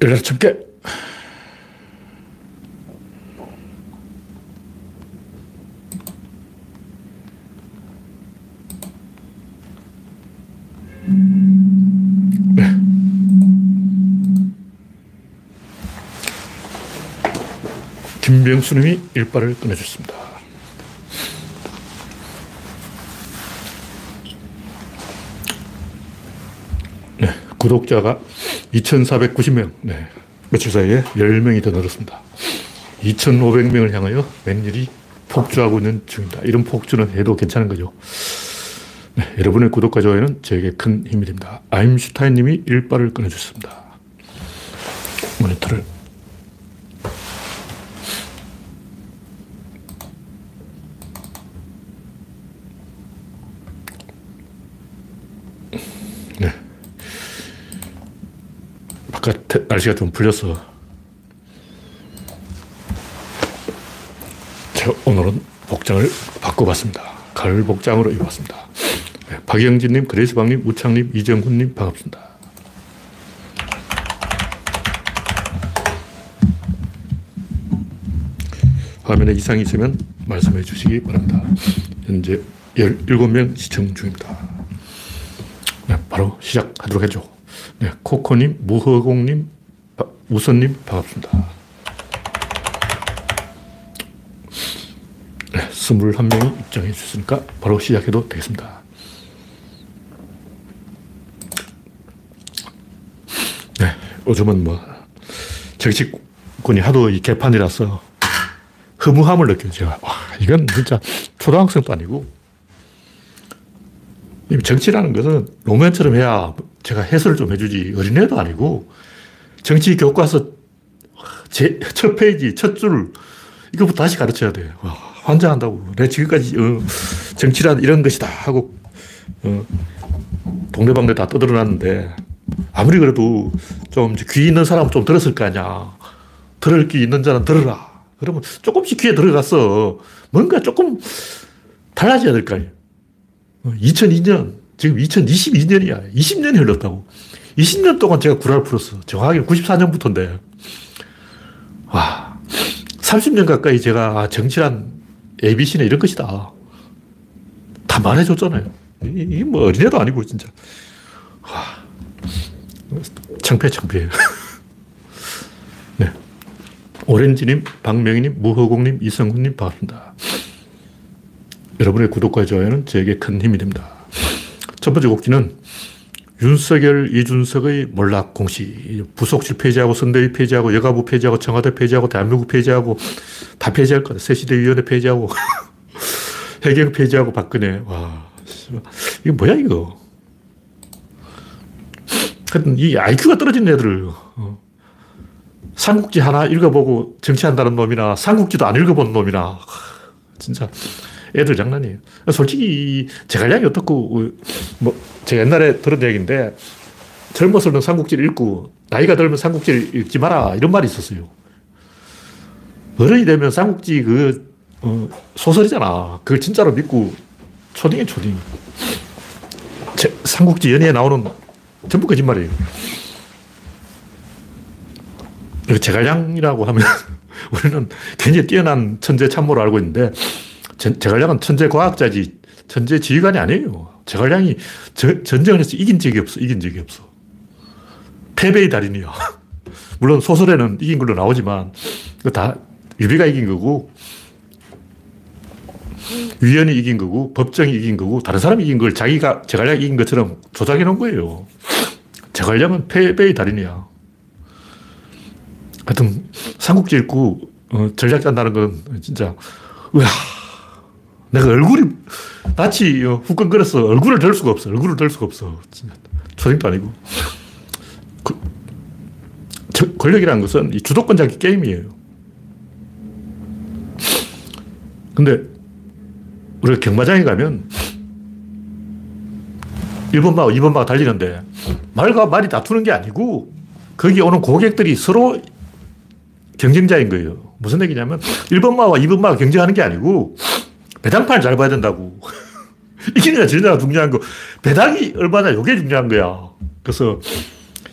열여섯 개. 네. 김병수님이 일발을 꺼내줬습니다. 네, 구독자가 2,490명. 네, 며칠 사이에 10명이 더 늘었습니다. 2,500명을 향하여 웬일이 폭주하고 있는 중입니다. 이런 폭주는 해도 괜찮은 거죠. 네, 여러분의 구독과 좋아요는 저에게 큰 힘이 됩니다. 아임슈타인 님이 일발을 꺼내주셨습니다. 모니터를. 네. 바깥 날씨가 좀 제가 오늘은 복장을 바꿔봤습니다. 가을 복장으로 입었습니다. 네, 박영진님, 그레이스방님, 우창님, 이정훈님 반갑습니다. 화면에 이상이 있으면 말씀해 주시기 바랍니다. 현재 17명 시청 중입니다. 네, 바로 시작하도록 하죠. 네, 코코님, 무허공님, 우선님 반갑습니다. 네, 21명이 입장해 주셨으니까 바로 시작해도 되겠습니다. 네, 요즘은 뭐 정치권이 하도 이 개판이라서 허무함을 느껴요. 와, 이건 진짜 초등학생도 아니고 정치라는 것은 노무현처럼 해야 제가 해설을 좀 해주지 어린애도 아니고 정치 교과서 제, 첫 페이지, 첫 줄, 이거부터 다시 가르쳐야 돼. 와, 환장한다고. 내 지금까지, 어, 정치란 이런 것이다 하고, 어, 동네방네 다 떠들어놨는데, 아무리 그래도 좀 귀 있는 사람은 좀 들었을 거 아니야. 들을 귀 있는 자는 들어라. 그러면 조금씩 귀에 들어갔어. 뭔가 조금 달라져야 될 거 아니야. 2002년, 지금 2022년이야. 20년이 흘렀다고. 20년 동안 제가 구라를 풀었어. 정확하게 94년부터인데. 와, 30년 가까이 제가 정치란 ABC는 이런 것이다. 다 말해줬잖아요. 이게 뭐 어린애도 아니고, 진짜. 와, 창피해, 창피해. 네. 오렌지님, 박명희님, 무허공님, 이성훈님 반갑습니다. 여러분의 구독과 좋아요는 저에게 큰 힘이 됩니다. 첫 번째 곡지는 윤석열, 이준석의 몰락 공시. 부속실 폐지하고 선대위 폐지하고 여가부 폐지하고 청와대 폐지하고 대한민국 폐지하고 다 폐지할 거다. 새시대위원회 폐지하고 해경 폐지하고 박근혜. 와, 이게 뭐야 이거. 하여튼 이 IQ가 떨어진 애들을 어. 삼국지 하나 읽어보고 정치한다는 놈이나 삼국지도 안 읽어본 놈이나 진짜 애들 장난이에요. 솔직히 제갈량이 어떻고 뭐 제가 옛날에 들은 얘기인데 젊어서는 삼국지를 읽고 나이가 들면 삼국지를 읽지 마라 이런 말이 있었어요. 어른이 되면 삼국지 그 어, 소설이잖아. 그걸 진짜로 믿고 초딩이 초딩. 제, 삼국지 연예에 나오는 전부 거짓말이에요. 제갈량이라고 하면 우리는 굉장히 뛰어난 천재 참모로 알고 있는데 제갈량은 천재 과학자지 천재 지휘관이 아니에요. 제갈량이 저, 전쟁을 해서 이긴 적이 없어. 이긴 적이 없어. 패배의 달인이야. 물론 소설에는 이긴 걸로 나오지만 다 유비가 이긴 거고 위원이 이긴 거고 법정이 이긴 거고 다른 사람이 이긴 걸 자기가 제갈량이 이긴 것처럼 조작해 놓은 거예요. 제갈량은 패배의 달인이야. 하여튼 삼국지 읽고 어, 전략 짠다는 건 진짜 으아 내가 얼굴이 낯이 어, 후끈거려서 얼굴을 들 수가 없어. 얼굴을 들 수가 없어. 초딩도 아니고. 그, 저, 권력이라는 것은 이 주도권 잡기 게임이에요. 근데 우리가 경마장에 가면 1번마와 2번마가 달리는데 말과 말이 다투는 게 아니고 거기 오는 고객들이 서로 경쟁자인 거예요. 무슨 얘기냐면 1번 마와 2번 마가 경쟁하는 게 아니고 배당판을 잘 봐야 된다고. 이기느냐 지느냐가 중요한 거. 배당이 얼마나 요게 중요한 거야. 그래서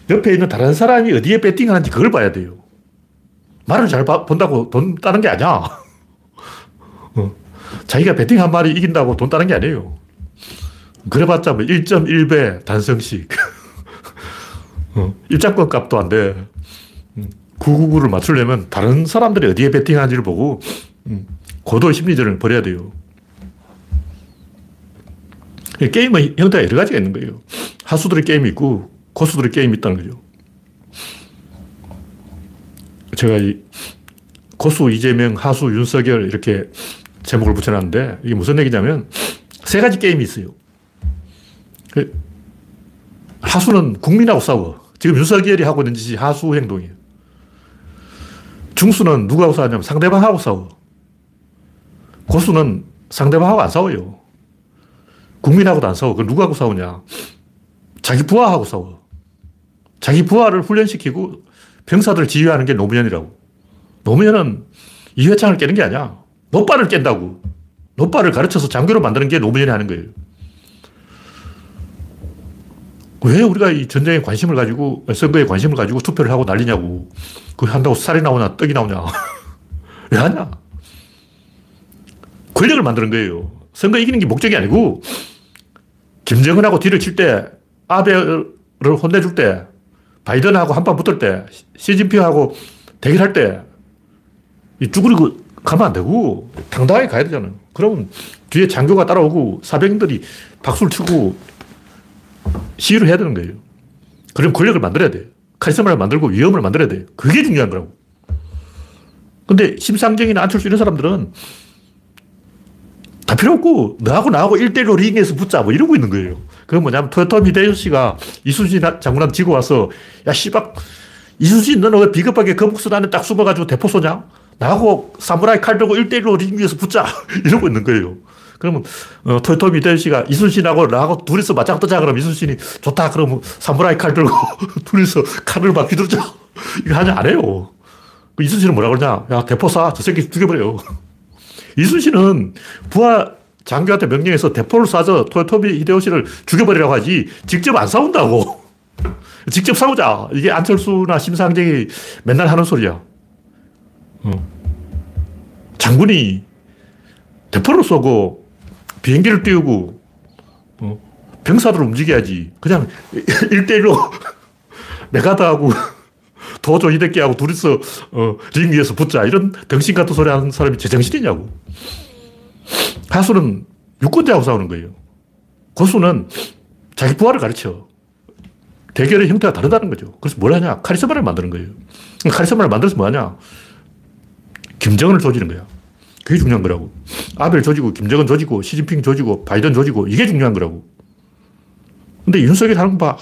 옆에 있는 다른 사람이 어디에 배팅하는지 그걸 봐야 돼요. 말을 잘 본다고 돈 따는 게 아니야. 어. 자기가 배팅 한 마리 이긴다고 돈 따는 게 아니에요. 그래봤자 뭐 1.1배 단성식. 어. 입장권 값도 안 돼. 999를 음. 맞추려면 다른 사람들이 어디에 배팅하는지를 보고 음, 고도 심리전을 벌여야 돼요. 게임의 형태가 여러 가지가 있는 거예요. 하수들의 게임이 있고 고수들의 게임이 있다는 거죠. 제가 이 고수 이재명, 하수 윤석열 이렇게 제목을 붙여놨는데 이게 무슨 얘기냐면 세 가지 게임이 있어요. 그 하수는 국민하고 싸워. 지금 윤석열이 하고 있는 짓이 하수 행동이에요. 중수는 누구하고 싸우냐면 상대방하고 싸워. 고수는 상대방하고 안 싸워요. 국민하고도 안 싸워. 그 누구하고 싸우냐? 자기 부하하고 싸워. 자기 부하를 훈련시키고 병사들 지휘하는 게 노무현이라고. 노무현은 이회창을 깨는 게 아니야. 노빠를 깬다고. 노빠를 가르쳐서 장교로 만드는 게 노무현이 하는 거예요. 왜 우리가 이 전쟁에 관심을 가지고, 선거에 관심을 가지고 투표를 하고 난리냐고. 그 한다고 쌀이 나오냐, 떡이 나오냐. 왜 하냐? 권력을 만드는 거예요. 선거 이기는 게 목적이 아니고, 김정은하고 뒤를 칠 때, 아베를 혼내줄 때, 바이든하고 한판 붙을 때, 시진핑하고 대결할 때, 이 쭈그리고 가면 안 되고, 당당하게 가야 되잖아요. 그러면 뒤에 장교가 따라오고, 사병들이 박수를 치고, 시위를 해야 되는 거예요. 그럼 권력을 만들어야 돼. 카리스마를 만들고 위험을 만들어야 돼. 그게 중요한 거라고. 근데 심상정이나 안철수 이런 사람들은 다 필요 없고, 너하고 나하고 1대1로 링에서 붙자, 뭐 이러고 있는 거예요. 그건 뭐냐면 토요토 미 데요시가 이순신 장군한테 지고 와서 야 씨발 이순신 너는 왜 비겁하게 거북선 안에 딱 숨어가지고 대포 쏘냐? 나하고 사무라이 칼 들고 1대1로 링 위에서 붙자 이러고 있는 거예요. 그러면 어, 토요토 미 데요시가 이순신하고 나하고 둘이서 맞짱 뜨자 그러면 이순신이 좋다 그러면 사무라이 칼 들고 둘이서 칼을 막 휘두르자 이거 하냐 안 해요. 그 이순신은 뭐라 그러냐? 야 대포 쏴. 저 새끼 죽여버려요. 이순신은 부하 장교한테 명령해서 대포를 쏴서 토요토미 히데요시를 죽여버리라고 하지 직접 안 싸운다고. 직접 싸우자. 이게 안철수나 심상정이 맨날 하는 소리야. 어. 장군이 대포를 쏘고 비행기를 띄우고 어. 병사들을 움직여야지. 그냥 1대1로 메가다하고 도조 히데키하고 둘이서 어, 링 위에서 붙자. 이런 덩신 같은 소리 하는 사람이 제정신이냐고. 가수는 유권자하고 싸우는 거예요. 고수는 자기 부하를 가르쳐. 대결의 형태가 다르다는 거죠. 그래서 뭘 하냐? 카리스마를 만드는 거예요. 카리스마를 만들어서 뭐 하냐? 김정은을 조지는 거야. 그게 중요한 거라고. 아벨 조지고, 김정은 조지고, 시진핑 조지고, 바이든 조지고, 이게 중요한 거라고. 근데 윤석열 하는 거 봐.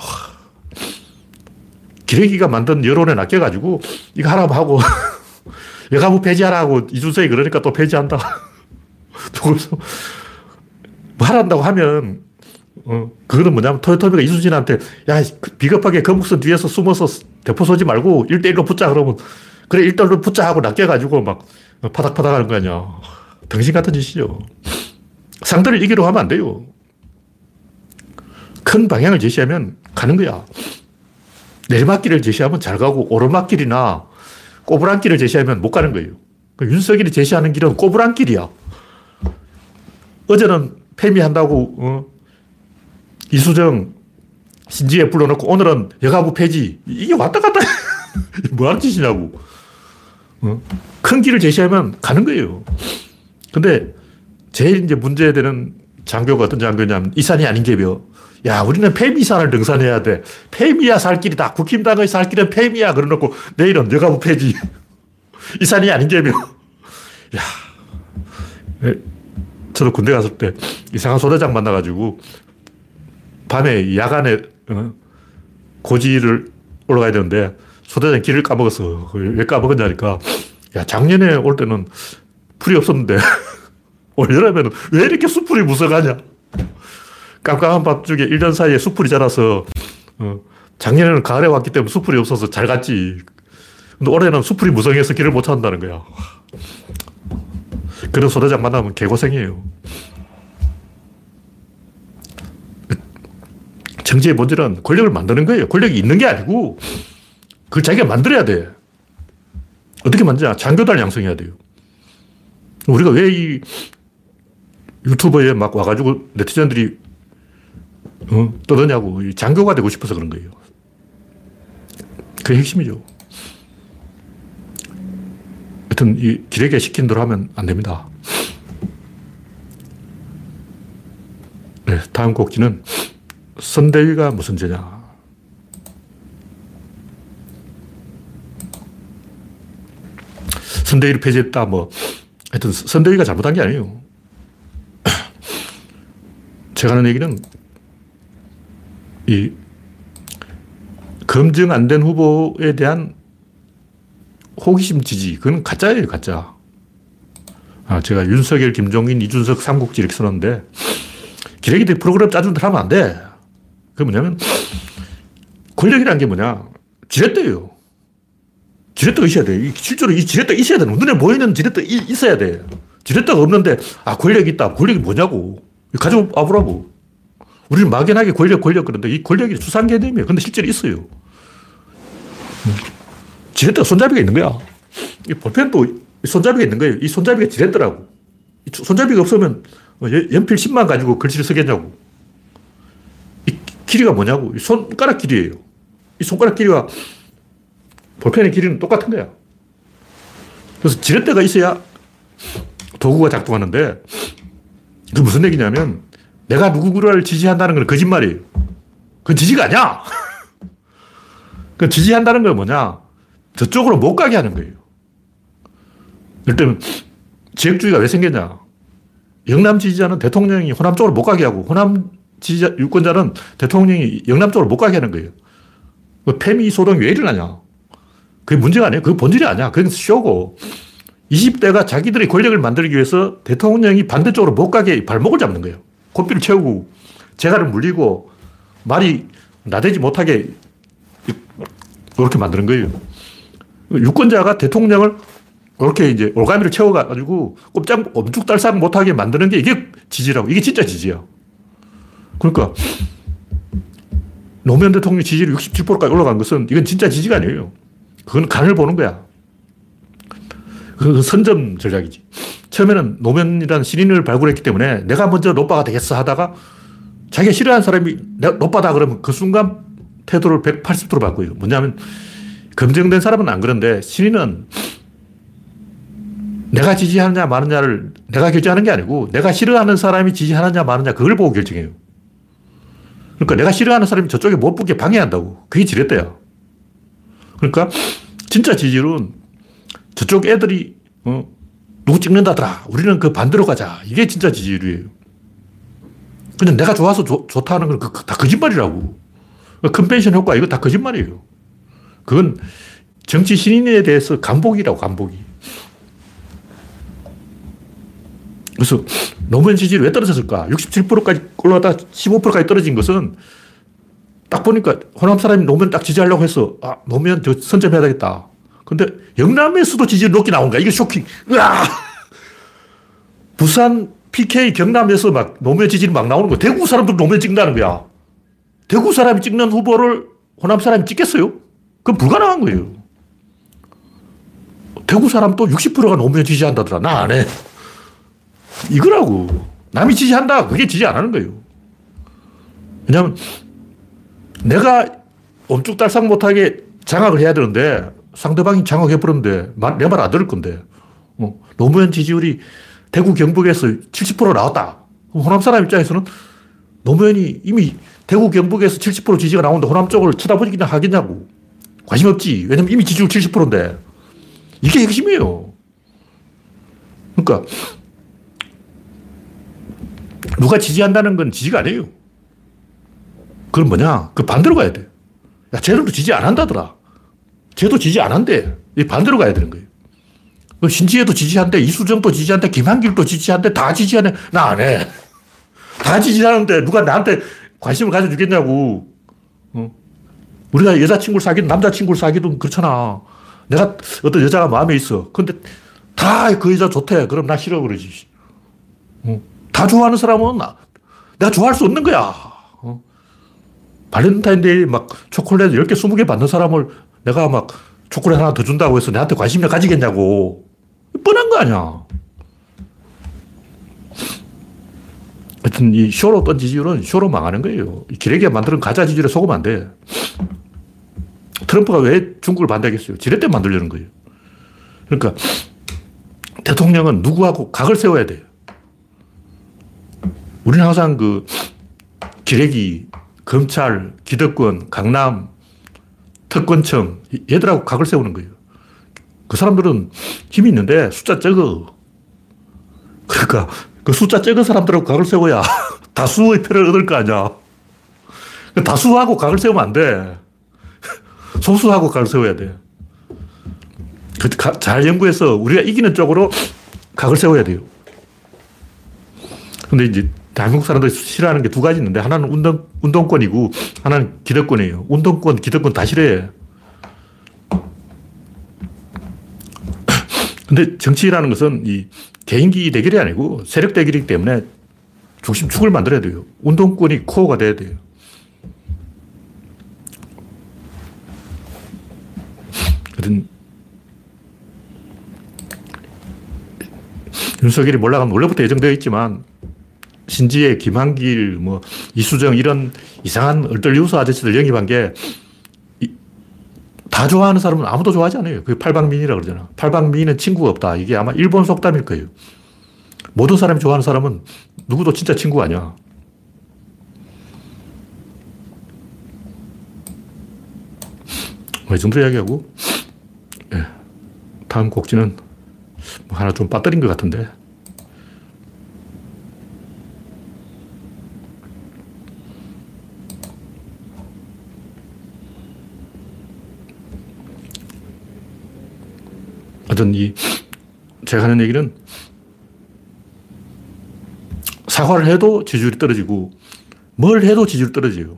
기레기가 만든 여론에 낚여가지고, 이거 하라고 하고, 여가부 폐지하라고 이준석이 그러니까 또 폐지한다. 그래서 말한다고 하면 어, 그거는 뭐냐면 토요토미가 이수진한테 야, 비겁하게 거북선 뒤에서 숨어서 대포 쏘지 말고 1대1로 붙자 그러면 그래, 1대1로 붙자 하고 낚여가지고 막 파닥파닥 하는 거 아니야. 병신 같은 짓이죠. 상대를 이기려고 하면 안 돼요. 큰 방향을 제시하면 가는 거야. 내리막길을 제시하면 잘 가고 오르막길이나 꼬부랑길을 제시하면 못 가는 거예요. 그 윤석열이 제시하는 길은 꼬부랑길이야. 어제는 폐미한다고, 어? 이수정, 신지에 불러놓고 오늘은 여가부 폐지. 이게 왔다 갔다. 뭐 하는 짓이냐고. 어? 큰 길을 제시하면 가는 거예요. 근데 제일 이제 문제되는 장교가 어떤 장교냐면 이산이 아닌 게며 야, 우리는 폐미산을 등산해야 돼. 폐미야 살 길이 다. 국힘당의 살 길은 폐미야. 그러놓고 내일은 여가부 폐지. 이 산이 아닌 게며. 야, 저도 군대 갔을 때 이상한 소대장 만나가지고 밤에 야간에 어? 고지를 올라가야 되는데 소대장 길을 까먹었어. 왜 까먹었냐니까 야 작년에 올 때는 풀이 없었는데 올 여름에는 왜 이렇게 수풀이 무성하냐. 깜깜한 밤중에 1년 사이에 수풀이 자라서 어, 작년에는 가을에 왔기 때문에 수풀이 없어서 잘 갔지. 근데 올해는 수풀이 무성해서 길을 못 찾는다는 거야. 그런 소대장 만나면 개고생이에요. 정치의 본질은 권력을 만드는 거예요. 권력이 있는 게 아니고 그걸 자기가 만들어야 돼. 어떻게 만드냐? 장교단 양성해야 돼요. 우리가 왜 이 유튜버에 막 와가지고 네티즌들이 어? 떠드냐고. 장교가 되고 싶어서 그런 거예요. 그게 핵심이죠. 하여튼 이 기레게 시킨 대로 하면 안 됩니다. 네, 다음 곡지는 선대위가 무슨 죄냐. 선대위를 폐지했다, 뭐. 하여튼 선대위가 잘못한 게 아니에요. 제가 하는 얘기는 이 검증 안 된 후보에 대한 호기심 지지, 그건 가짜예요, 가짜. 아, 제가 윤석열, 김종인, 이준석 삼국지 이렇게 써놨는데, 기레기들 프로그램 짜준 대로 하면 안 돼. 그게 뭐냐면, 권력이라는 게 뭐냐. 지렛대예요. 지렛대가 있어야 돼. 실제로 이 지렛대가 있어야 돼. 눈에 보이는 지렛대가 있어야 돼. 지렛대가 없는데, 아, 권력이 있다. 권력이 뭐냐고. 가지고 와보라고. 우리는 막연하게 권력, 권력 그런데 이 권력이 수상 개념이에요. 근데 실제로 있어요. 지렛대가 손잡이가 있는 거야. 이 볼펜도 손잡이가 있는 거예요. 이 손잡이가 지렛대라고. 손잡이가 없으면 어, 연필 10만 가지고 글씨를 쓰겠냐고. 이 길이가 뭐냐고. 이 손가락 길이에요. 이 손가락 길이와 볼펜의 길이는 똑같은 거야. 그래서 지렛대가 있어야 도구가 작동하는데, 그 무슨 얘기냐면, 내가 누구를 지지한다는 건 거짓말이에요. 그건 지지가 아니야. 그 지지한다는 건 뭐냐? 저쪽으로 못 가게 하는 거예요. 일단 지역주의가 왜 생겼냐? 영남 지지자는 대통령이 호남 쪽으로 못 가게 하고 호남 지지자 유권자는 대통령이 영남 쪽으로 못 가게 하는 거예요. 그 페미 소동이 왜 일어나냐? 그게 문제가 아니에요. 그게 본질이 아니야. 그건 쇼고. 20대가 자기들의 권력을 만들기 위해서 대통령이 반대쪽으로 못 가게 발목을 잡는 거예요. 코피를 채우고 재갈을 물리고 말이 나대지 못하게 이렇게 만드는 거예요. 유권자가 대통령을 이렇게 이제 올가미를 채워가지고 꼼짝, 엄죽달싹 못하게 만드는 게 이게 지지라고. 이게 진짜 지지야. 그러니까 노무현 대통령 지지율이 67%까지 올라간 것은 이건 진짜 지지가 아니에요. 그건 간을 보는 거야. 그 선점 전략이지. 처음에는 노무현이라는 신인을 발굴했기 때문에 내가 먼저 노빠가 되겠어 하다가 자기가 싫어하는 사람이 노빠다 그러면 그 순간 태도를 180도로 바꿔요. 뭐냐면 검증된 사람은 안 그런데 신인은 내가 지지하느냐 마느냐를 내가 결정하는 게 아니고 내가 싫어하는 사람이 지지하느냐 마느냐 그걸 보고 결정해요. 그러니까 내가 싫어하는 사람이 저쪽에 못 보게 방해한다고. 그게 지렛대야. 그러니까 진짜 지지율은 저쪽 애들이 어, 누구 찍는다더라. 우리는 그 반대로 가자. 이게 진짜 지지율이에요. 그냥 내가 좋아서 조, 좋다는 건 그, 다 거짓말이라고. 컨벤션 효과 이거 다 거짓말이에요. 그건 정치 신인에 대해서 간복이라고, 간복이. 그래서 노무현 지지율이 왜 떨어졌을까? 67%까지 올라갔다 15%까지 떨어진 것은 딱 보니까 호남 사람이 노무현 딱 지지하려고 해서 아, 노무현 저 선점해야 되겠다. 근데 영남에서도 지지율 높게 나온 거야. 이게 쇼킹. 으아! 부산 PK 경남에서 막 노무현 지지율 막 나오는 거야. 대구 사람도 노무현 찍는다는 거야. 대구 사람이 찍는 후보를 호남 사람이 찍겠어요? 그건 불가능한 거예요. 대구 사람도 60%가 노무현 지지한다더라. 나 안 해. 이거라고. 남이 지지한다. 그게 지지 안 하는 거예요. 왜냐면 내가 엄죽달싹 못하게 장악을 해야 되는데 상대방이 장악해버렸는데 내 말 안 들을 건데 어, 노무현 지지율이 대구 경북에서 70% 나왔다. 호남 사람 입장에서는 노무현이 이미 대구 경북에서 70% 지지가 나오는데 호남 쪽을 쳐다보기나 하겠냐고. 관심 없지. 왜냐면 이미 지지율 70%인데. 이게 핵심이에요. 그러니까 누가 지지한다는 건 지지가 아니에요. 그럼 뭐냐? 그 반대로 가야 돼. 야, 쟤들도 지지 안 한다더라. 쟤도 지지 안 한대. 이 반대로 가야 되는 거예요. 그 신지혜도 지지한대, 이수정도 지지한대, 김한길도 지지한대, 다 지지하네. 나 안 해. 다 지지하는데 누가 나한테 관심을 가져주겠냐고. 어? 우리가 여자친구를 사귀든 남자친구를 사귀든 그렇잖아. 내가 어떤 여자가 마음에 있어. 근데 다 그 여자 좋대. 그럼 나 싫어 그러지. 어? 다 좋아하는 사람은 나, 내가 좋아할 수 없는 거야. 어? 발렌타인데이 막 초콜릿 10개, 20개 받는 사람을 내가 막 초콜릿 하나 더 준다고 해서 내한테 관심을 가지겠냐고. 뻔한 거 아니야. 하여튼 이 쇼로 떤 지지율은 쇼로 망하는 거예요. 기레기가 만드는 가짜 지지율에 속으면 안 돼. 트럼프가 왜 중국을 반대하겠어요? 지렛 때 만들려는 거예요. 그러니까 대통령은 누구하고 각을 세워야 돼요. 우리는 항상 그 기레기, 검찰, 기득권, 강남, 특권청, 얘들하고 각을 세우는 거예요. 그 사람들은 힘이 있는데 숫자 적어. 그러니까 그 숫자 적은 사람들하고 각을 세워야 다수의 표를 얻을 거 아니야. 그 다수하고 각을 세우면 안 돼. 소수하고 각을 세워야 돼. 그잘 연구해서 우리가 이기는 쪽으로 각을 세워야 돼요. 근데 이제 대 한민국 사람들이 싫어하는 게 두 가지 있는데 하나는 운동, 운동권이고 하나는 기득권이에요. 운동권, 기득권 다 싫어해. 근데 정치라는 것은 이 개인기 대결이 아니고 세력 대결이기 때문에 중심축을 만들어야 돼요. 운동권이 코어가 돼야 돼요. 하여튼 윤석열이 몰락하면 원래부터 예정되어 있지만 신지혜, 김한길, 뭐 이수정 이런 이상한 얼떨리우스 아저씨들 영입한 게 다 좋아하는 사람은 아무도 좋아하지 않아요. 그게 팔방민이라고 그러잖아. 팔방민은 친구가 없다. 이게 아마 일본 속담일 거예요. 모든 사람이 좋아하는 사람은 누구도 진짜 친구가 아니야. 뭐이 정도 이야기하고, 예. 다음 곡지는 뭐 하나 좀 빠뜨린 것 같은데. 하여튼 이 제가 하는 얘기는 사과를 해도 지지율이 떨어지고 뭘 해도 지지율이 떨어져요.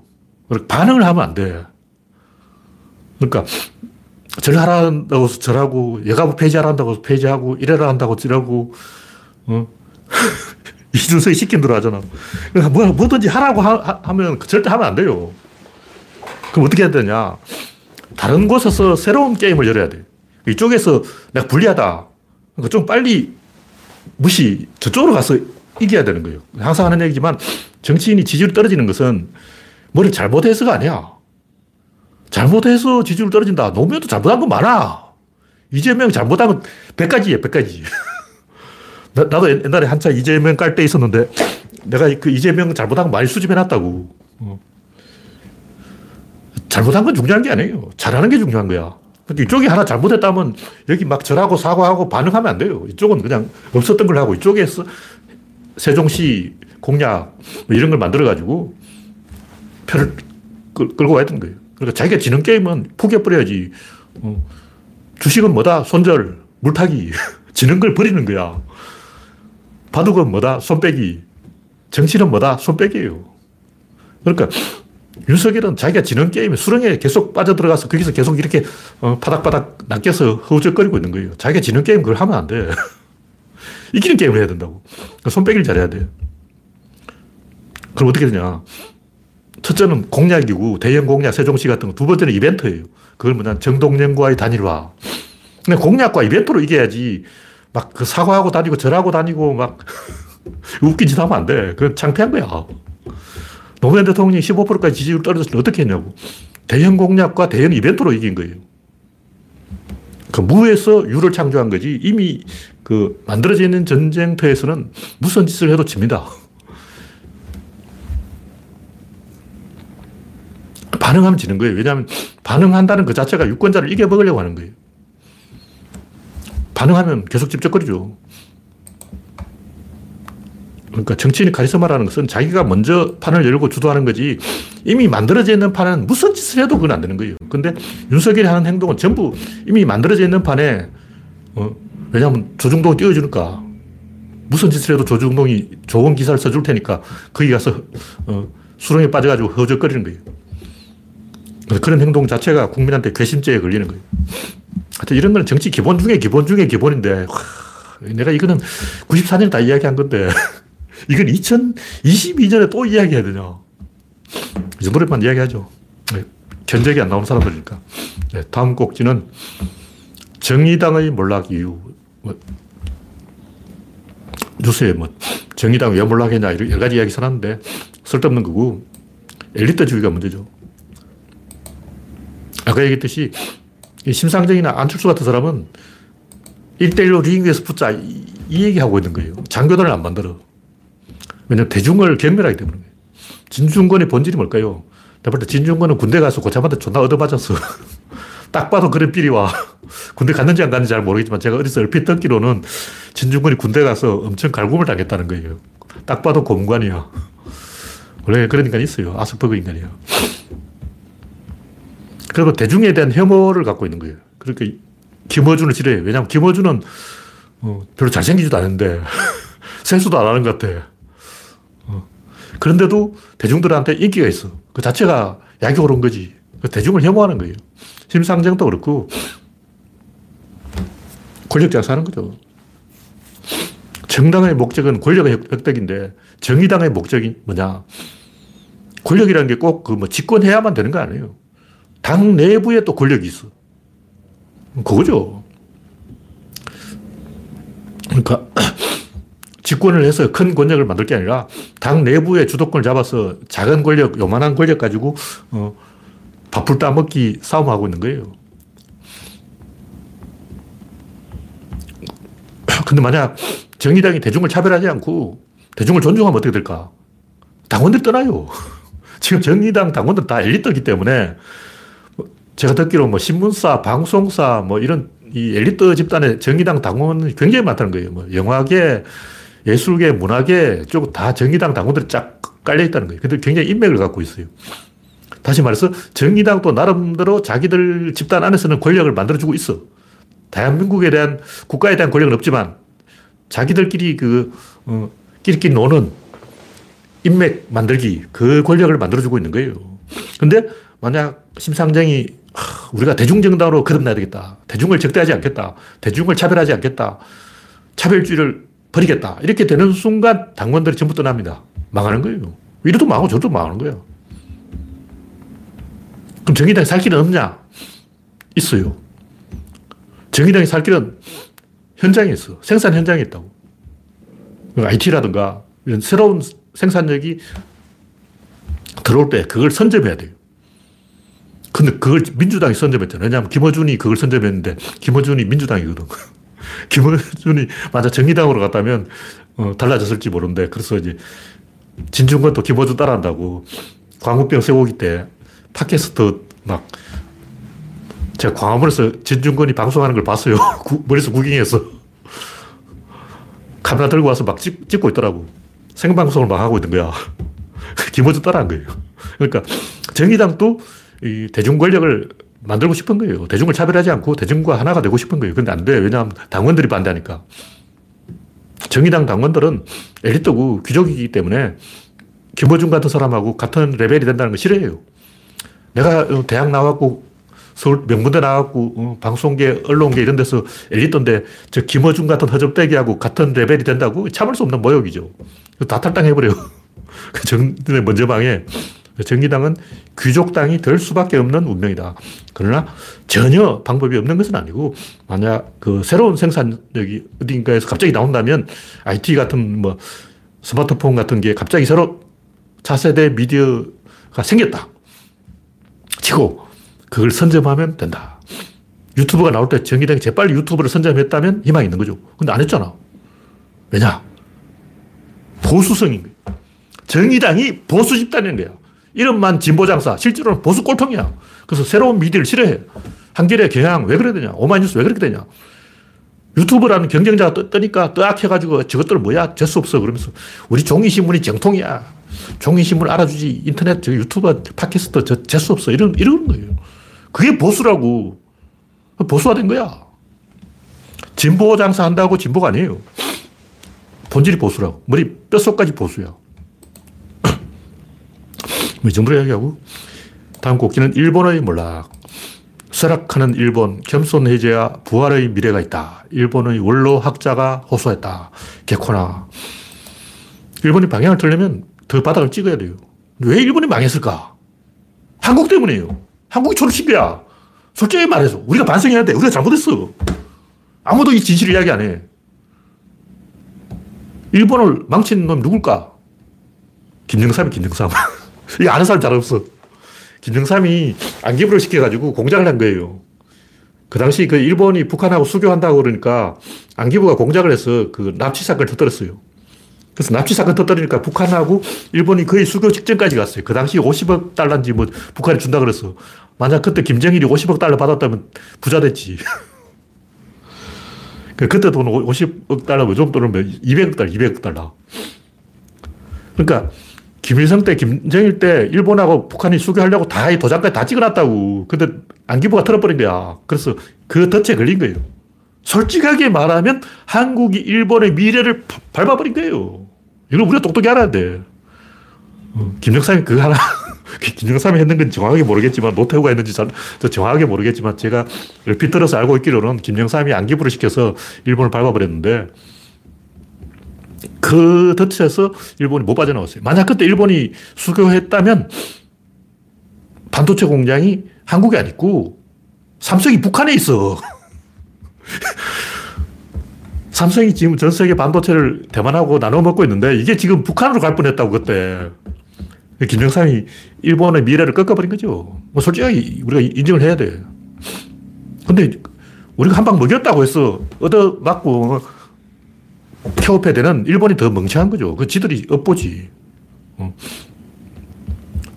반응을 하면 안 돼. 그러니까 절 하란다고 해서 절하고 여가부 폐지하란다고 해서 폐지하고 이래라 한다고 이러고 어? 이준석이 시킨 대로 하잖아. 그러니까 뭐, 뭐든지 하라고 하, 면 절대 하면 안 돼요. 그럼 어떻게 해야 되냐. 다른 곳에서 새로운 게임을 열어야 돼. 이쪽에서 내가 불리하다. 그러니까 좀 빨리 무시, 저쪽으로 가서 이겨야 되는 거예요. 항상 하는 얘기지만 정치인이 지지율 떨어지는 것은 뭘 잘못해서가 아니야. 잘못해서 지지율 떨어진다. 노무현도 잘못한 건 많아. 이재명 잘못한 건 100가지예요, 100가지. 나, 나도 옛날에 한참 이재명 깔 때 있었는데 내가 그 이재명 잘못한 거 많이 수집해놨다고. 어. 잘못한 건 중요한 게 아니에요. 잘하는 게 중요한 거야. 이쪽이 하나 잘못했다면 여기 막 절하고 사과하고 반응하면 안 돼요. 이쪽은 그냥 없었던 걸 하고 이쪽에서 세종시 공약 뭐 이런 걸 만들어가지고 표를 끌고 와야 되는 거예요. 그러니까 자기가 지는 게임은 포기해버려야지. 어. 주식은 뭐다? 손절, 물타기. 지는 걸 버리는 거야. 바둑은 뭐다? 손빼기. 정치는 뭐다? 손빼기예요. 그러니까 윤석열은 자기가 지는 게임에 수렁에 계속 빠져들어가서 거기서 계속 이렇게 어, 바닥바닥 낚여서 허우적거리고 있는 거예요. 자기가 지는 게임 그걸 하면 안 돼. 이기는 게임을 해야 된다고. 그러니까 손빼기를 잘해야 돼. 그럼 어떻게 되냐. 첫째는 공약이고 대형 공약 세종시 같은 거. 두 번째는 이벤트예요. 그걸 뭐냐. 정동영과의 단일화. 근데 공약과 이벤트로 이겨야지 막 그 사과하고 다니고 절하고 다니고 막 웃긴 짓 하면 안 돼. 그건 창피한 거야. 노무현 대통령이 15%까지 지지율 떨어졌을 때 어떻게 했냐고. 대형 공약과 대형 이벤트로 이긴 거예요. 그 무에서 유를 창조한 거지 이미 그 만들어져 있는 전쟁터에서는 무슨 짓을 해도 집니다. 반응하면 지는 거예요. 왜냐하면 반응한다는 그 자체가 유권자를 이겨먹으려고 하는 거예요. 반응하면 계속 집적거리죠. 그러니까 정치인의 카리스마라는 것은 자기가 먼저 판을 열고 주도하는 거지 이미 만들어져 있는 판은 무슨 짓을 해도 그건 안 되는 거예요. 근데 윤석열이 하는 행동은 전부 이미 만들어져 있는 판에 어, 왜냐하면 조중동을 띄워주니까 무슨 짓을 해도 조중동이 좋은 기사를 써줄 테니까 거기 가서 어, 수렁에 빠져가지고 허적거리는 거예요. 그런 행동 자체가 국민한테 괘씸죄에 걸리는 거예요. 하여튼 이런 건 정치 기본 중에 기본 중에 기본인데 와, 내가 이거는 94년에 다 이야기한 건데 이건 2022년에 또 이야기해야 되냐. 이 정도로만 이야기하죠. 네, 견적이 안 나오는 사람들이니까. 네, 다음 꼭지는 정의당의 몰락 이유. 뭐, 뉴스에 뭐, 정의당 왜 몰락했냐, 여러 가지 이야기 써놨는데, 쓸데없는 거고, 엘리트주의가 문제죠. 아까 얘기했듯이, 심상정이나 안철수 같은 사람은 1대1로 링 위에서 붙자, 이, 이 얘기하고 있는 거예요. 장교단을 안 만들어. 왜냐면 대중을 경멸하기 때문에. 진중권의 본질이 뭘까요? 내가 볼때 진중권은 군대 가서 고참한테 존나 얻어맞았어. 딱 봐도 그런 삘이 와. 군대 갔는지 안 갔는지 잘 모르겠지만 제가 어디서 얼핏 듣기로는 진중권이 군대 가서 엄청 갈굼을 당했다는 거예요. 딱 봐도 고문관이야. 원래 그런 인간이 있어요. 아스퍼그 인간이야. 그리고 대중에 대한 혐오를 갖고 있는 거예요. 그러니까 김어준을 싫어해요. 왜냐하면 김어준은 어, 별로 잘생기지도 않은데 세수도 안 하는 것 같아. 어. 그런데도 대중들한테 인기가 있어. 그 자체가 약이 오른 거지. 그 대중을 혐오하는 거예요. 심상정도 그렇고 권력 장사하는 거죠. 정당의 목적은 권력의 획득인데 정의당의 목적이 뭐냐? 권력이라는 게 꼭 그 뭐 집권해야만 되는 거 아니에요. 당 내부에 또 권력이 있어. 그거죠. 그러니까 집권을 해서 큰 권력을 만들 게 아니라 당 내부의 주도권을 잡아서 작은 권력, 요만한 권력 가지고 어, 밥풀 따먹기 싸움하고 있는 거예요. 근데 만약 정의당이 대중을 차별하지 않고 대중을 존중하면 어떻게 될까? 당원들 떠나요. 지금 정의당 당원들 다 엘리트이기 때문에 제가 듣기로 뭐 신문사, 방송사 뭐 이런 이 엘리트 집단의 정의당 당원이 굉장히 많다는 거예요. 뭐 영화계, 예술계, 문화계 쪽 다 정의당 당원들이 쫙 깔려 있다는 거예요. 근데 굉장히 인맥을 갖고 있어요. 다시 말해서 정의당도 나름대로 자기들 집단 안에서는 권력을 만들어주고 있어. 대한민국에 대한 국가에 대한 권력은 없지만 자기들끼리 그 어, 끼리끼리 노는 인맥 만들기 그 권력을 만들어주고 있는 거예요. 근데 만약 심상정이 우리가 대중정당으로 거듭나야 되겠다. 대중을 적대하지 않겠다. 대중을 차별하지 않겠다. 차별주의를 버리겠다. 이렇게 되는 순간 당원들이 전부 떠납니다. 망하는 거예요. 이래도 망하고 저도 망하는 거예요. 그럼 정의당이 살 길은 없냐? 있어요. 정의당이 살 길은 현장에 있어. 생산 현장에 있다고. IT라든가 이런 새로운 생산력이 들어올 때 그걸 선점해야 돼요. 근데 그걸 민주당이 선점했잖아요. 왜냐하면 김어준이 그걸 선점했는데 김어준이 민주당이거든. 김어준이 만약 정의당으로 갔다면 어, 달라졌을지 모르는데 그래서 이제 진중권도 김어준 따라한다고 광우병 쇠고기 때 팟캐스트 막 제가 광화문에서 진중권이 방송하는 걸 봤어요. 구, 머리에서 구경해서. 카메라 들고 와서 막 찍, 찍고 있더라고. 생방송을 막 하고 있는 거야. 김어준 따라한 거예요. 그러니까 정의당도 이 대중 권력을 만들고 싶은 거예요. 대중을 차별하지 않고 대중과 하나가 되고 싶은 거예요. 근데 안 돼. 왜냐하면 당원들이 반대하니까. 정의당 당원들은 엘리트고 귀족이기 때문에 김어준 같은 사람하고 같은 레벨이 된다는 거 싫어해요. 내가 대학 나왔고 서울 명문대 나왔고 어, 방송계, 언론계 이런 데서 엘리트인데 저 김어준 같은 허접대기하고 같은 레벨이 된다고 참을 수 없는 모욕이죠. 다 탈당해버려요. 그 정의 먼저 방에 정의당은 귀족당이 될 수밖에 없는 운명이다. 그러나 전혀 방법이 없는 것은 아니고 만약 그 새로운 생산력이 어딘가에서 갑자기 나온다면 IT 같은 뭐 스마트폰 같은 게 갑자기 새로 차세대 미디어가 생겼다. 치고 그걸 선점하면 된다. 유튜브가 나올 때 정의당이 재빨리 유튜브를 선점했다면 희망이 있는 거죠. 근데 안 했잖아. 왜냐? 보수성인 거예요. 정의당이 보수 집단인 거야. 이름만 진보장사, 실제로는 보수 꼴통이야. 그래서 새로운 미디어를 싫어해. 한겨레 경향 왜 그래야 되냐? 오마이뉴스 왜 그렇게 되냐? 유튜브라는 경쟁자가 떠, 니까 뜨악 해가지고 저것들 뭐야? 재수 없어. 그러면서 우리 종이신문이 정통이야. 종이신문 알아주지. 인터넷, 저 유튜버, 팟캐스트 저 재수 없어. 이런, 이런 거예요. 그게 보수라고. 보수화된 거야. 진보 장사한다고 진보가 아니에요. 본질이 보수라고. 머리 뼛속까지 보수야. 뭐이 정도로 이야기하고 다음 곡기는 일본의 몰락. 쇠락하는 일본, 겸손 해제와 부활의 미래가 있다. 일본의 원로 학자가 호소했다. 개코나. 일본이 방향을 틀려면 더 바닥을 찍어야 돼요. 왜 일본이 망했을까? 한국 때문이에요. 한국이 초록신 거야. 솔직히 말해서. 우리가 반성해야 돼. 우리가 잘못했어. 아무도 이 진실을 이야기 안 해. 일본을 망친 놈 누굴까? 김정삼이 김정삼. 이 아는 사람 잘 없어. 김정삼이 안기부를 시켜가지고 공작을 한 거예요. 그 당시 그 일본이 북한하고 수교한다고 그러니까 안기부가 공작을 해서 그 납치 사건을 터뜨렸어요. 그래서 납치 사건 터뜨리니까 북한하고 일본이 거의 수교 직전까지 갔어요. 그 당시 50억 달러인지 뭐 북한이 준다 그랬어. 만약 그때 김정일이 50억 달러 받았다면 부자 됐지. 그 그때 돈 50억 달러, 요즘 돈은 200억 달러, 200억 달러. 그러니까 김일성 때, 김정일 때 일본하고 북한이 수교하려고 다 도장까지 다 찍어놨다고. 근데 안기부가 털어버린 거야. 그래서 그 덫에 걸린 거예요. 솔직하게 말하면 한국이 일본의 미래를 밟아버린 거예요. 이걸 우리가 똑똑히 알아야 돼. 어, 김정삼이 그거 하나, 김정삼이 했는 건 정확하게 모르겠지만, 노태우가 했는지 잘, 정확하게 모르겠지만, 제가 얼핏 들어서 알고 있기로는 김정삼이 안기부를 시켜서 일본을 밟아버렸는데, 그 덫에서 일본이 못 빠져나왔어요. 만약 그때 일본이 수교했다면, 반도체 공장이 한국에 안 있고, 삼성이 북한에 있어. 삼성이 지금 전 세계 반도체를 대만하고 나눠 먹고 있는데 이게 지금 북한으로 갈 뻔했다고 그때. 김정삼이 일본의 미래를 꺾어버린 거죠. 뭐 솔직하게 우리가 인정을 해야 돼. 근데 우리가 한 방 먹였다고 해서 얻어맞고 케오페되는 일본이 더 멍청한 거죠. 그 지들이 엇보지. 어.